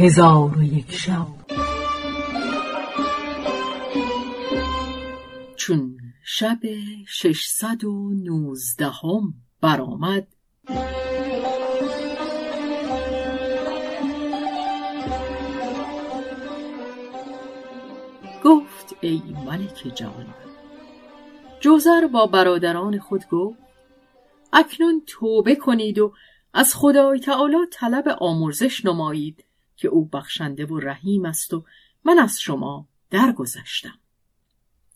هزار و یک شب. چون شب ششصد و نوزدهم برآمد گفت ای ملک جوان جوزر با برادران خود گفت اکنون توبه کنید و از خدای تعالی طلب آمرزش نمایید. که او بخشنده و رحیم است و من از شما درگذشتم.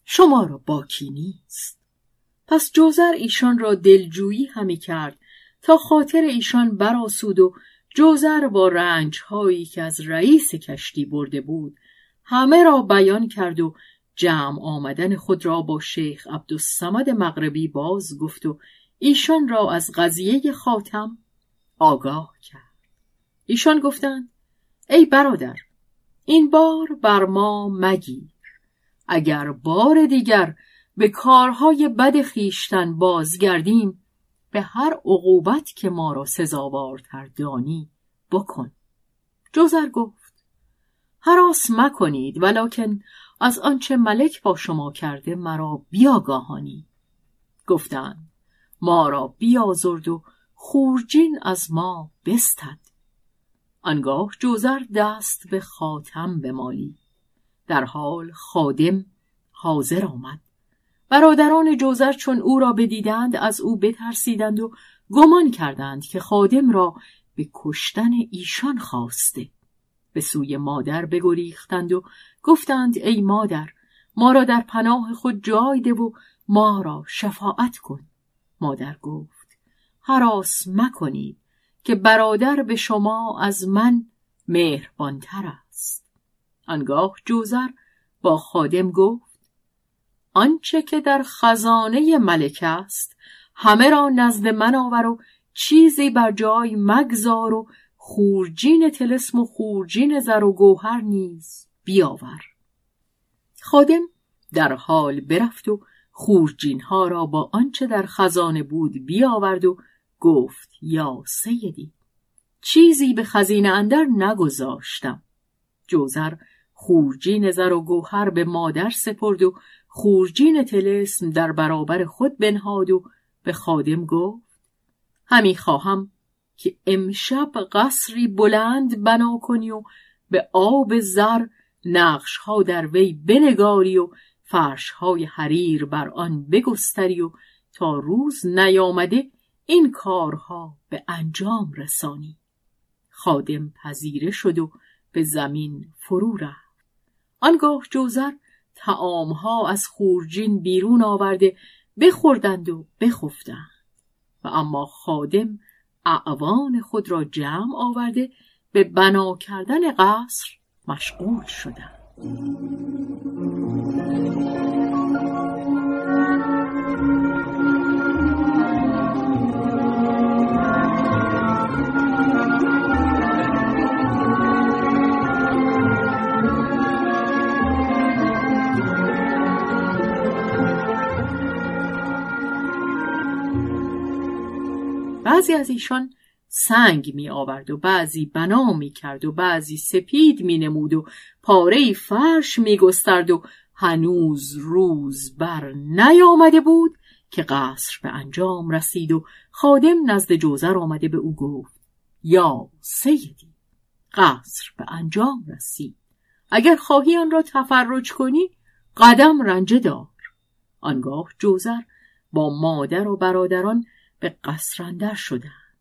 شما را باکی نیست. پس جوزر ایشان را دلجویی همی کرد تا خاطر ایشان براسود و جوزر با رنج هایی که از رئیس کشتی برده بود همه را بیان کرد و جمع آمدن خود را با شیخ عبدالسمد مغربی باز گفت و ایشان را از قضیه خاتم آگاه کرد. ایشان گفتند ای برادر این بار بر ما مگیر. اگر بار دیگر به کارهای بد خیشتن بازگردیم به هر عقوبت که ما را سزاوارتر دانی بکن. جوزر گفت حراس مکنید ولکن از آنچه ملک با شما کرده مرا بیاگاهانی. گفتند ما را بیازرد و خورجین از ما بستد. آنگاه جوزر دست به خاتم بمالی. در حال خادم حاضر آمد. برادران جوزر چون او را بدیدند از او بترسیدند و گمان کردند که خادم را به کشتن ایشان خواسته. به سوی مادر بگریختند و گفتند ای مادر ما را در پناه خود جای ده و ما را شفاعت کن. مادر گفت حراس مکنید. که برادر به شما از من مهربانتر است. آنگاه جوزر با خادم گفت آنچه که در خزانه ملک است همه را نزد من آور و چیزی بر جای مگذار و خورجین تلسم و خورجین زر و گوهر نیز بیاور. خادم در حال برفت و خورجین ها را با آنچه در خزانه بود بیاورد و گفت یا سیدی چیزی به خزینه اندر نگذاشتم. جوزر خورجین زر و گوهر به مادر سپرد و خورجین تلسم در برابر خود بنهاد و به خادم گفت همی خواهم که امشب قصری بلند بنا کنی و به آب زر نقش ها در وی بنگاری و فرش های حریر بر آن بگستری و تا روز نیامده این کارها به انجام رسانی. خادم پذیره شد و به زمین فرو رفت. آنگاه جوزر تعامها از خورجین بیرون آورده بخوردند و بخفتند. و اما خادم اعوان خود را جمع آورده به بنا کردن قصر مشغول شدند. بعضی از ایشان سنگ می آورد و بعضی بنا می کرد و بعضی سپید می نمود و پاره فرش می گسترد و هنوز روز بر نیامده بود که قصر به انجام رسید و خادم نزد جوزر آمده به او گفت یا سیدی قصر به انجام رسید. اگر خواهی آن را تفرج کنی قدم رنجه دار. آنگاه جوزر با مادر و برادران به قصر اندر شدند.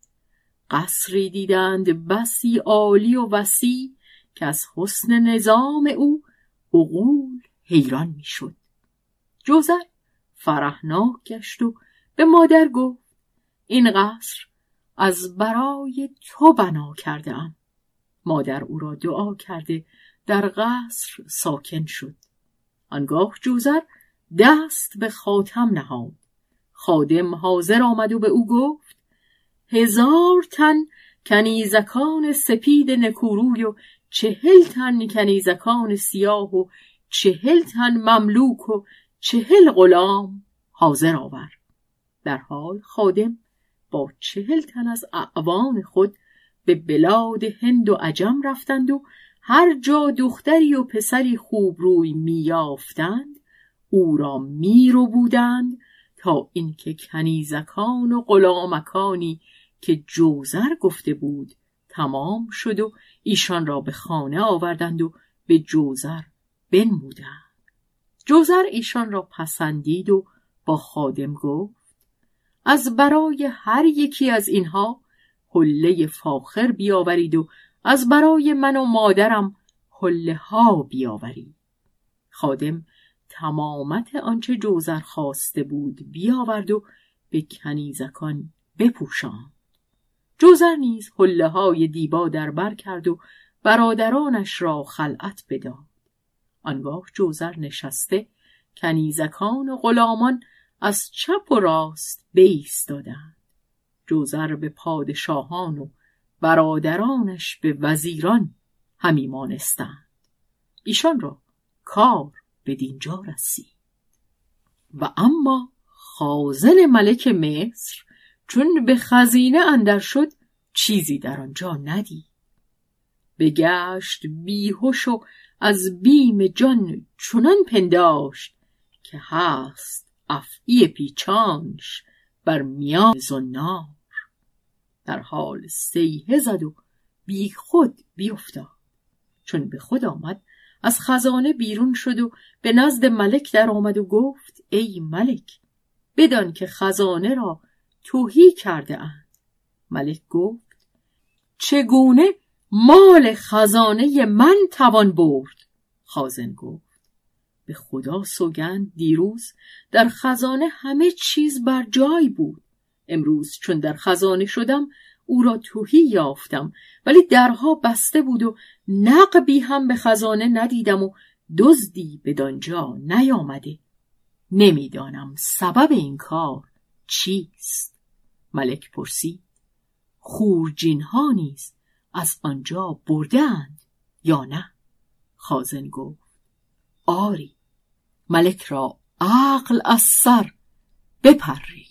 قصری دیدند بسی عالی و وسیع که از حسن نظام او عقول حیران می‌شد. جوزر فرحناک گشت و به مادر گفت این قصر از برای تو بنا کرده ام. مادر او را دعا کرده در قصر ساکن شد. آنگاه جوزر دست به خاتم نهاد. خادم حاضر آمد و به او گفت هزار تن کنیزکان سپید نکوروی و چهل تن کنیزکان سیاه و چهل تن مملوک و چهل غلام حاضر آور. در حال خادم با چهل تن از اعوان خود به بلاد هند و عجم رفتند و هر جا دختری و پسری خوب روی میافتند او را میرو بودند تا اینکه کنیزکان و غلامکانی که جوزر گفته بود تمام شد و ایشان را به خانه آوردند و به جوزر بنمودند. جوزر ایشان را پسندید و با خادم گفت از برای هر یکی از اینها حله فاخر بیاورید و از برای من و مادرم حله ها بیاورید. خادم تمامت آنچه جوزر خواسته بود بیاورد و به کنیزکان بپوشاند. جوزر نیز حله های دیبا در بر کرد و برادرانش را خلعت بداد. آنگاه جوزر نشسته کنیزکان و غلامان از چپ و راست دادند جوزر به پادشاهان و برادرانش به وزیران همی مانستند. ایشان را کار به دینجا رسید و اما خازن ملک مصر چون به خزینه اندر شد چیزی در آنجا ندید. بگشت بیهوش و از بیم جان چنان پنداشت که هست افعی پیچانش بر میان زنار در حال سیه زد و بی خود بیفتاد. چون به خود آمد از خزانه بیرون شد و به نزد ملک در آمد و گفت ای ملک بدان که خزانه را توهی کرده اند. ملک گفت چگونه مال خزانه من توان برد؟ خازن گفت به خدا سوگند دیروز در خزانه همه چیز بر جای بود. امروز چون در خزانه شدم او را توهی یافتم. ولی درها بسته بود و نقبی هم به خزانه ندیدم و دزدی به دانجا نیامده. نمی‌دانم سبب این کار چیست. ملک پرسید خورجین ها نیز از آنجا بردند یا نه؟ خازن گفت آری. ملک را عقل از سر بپری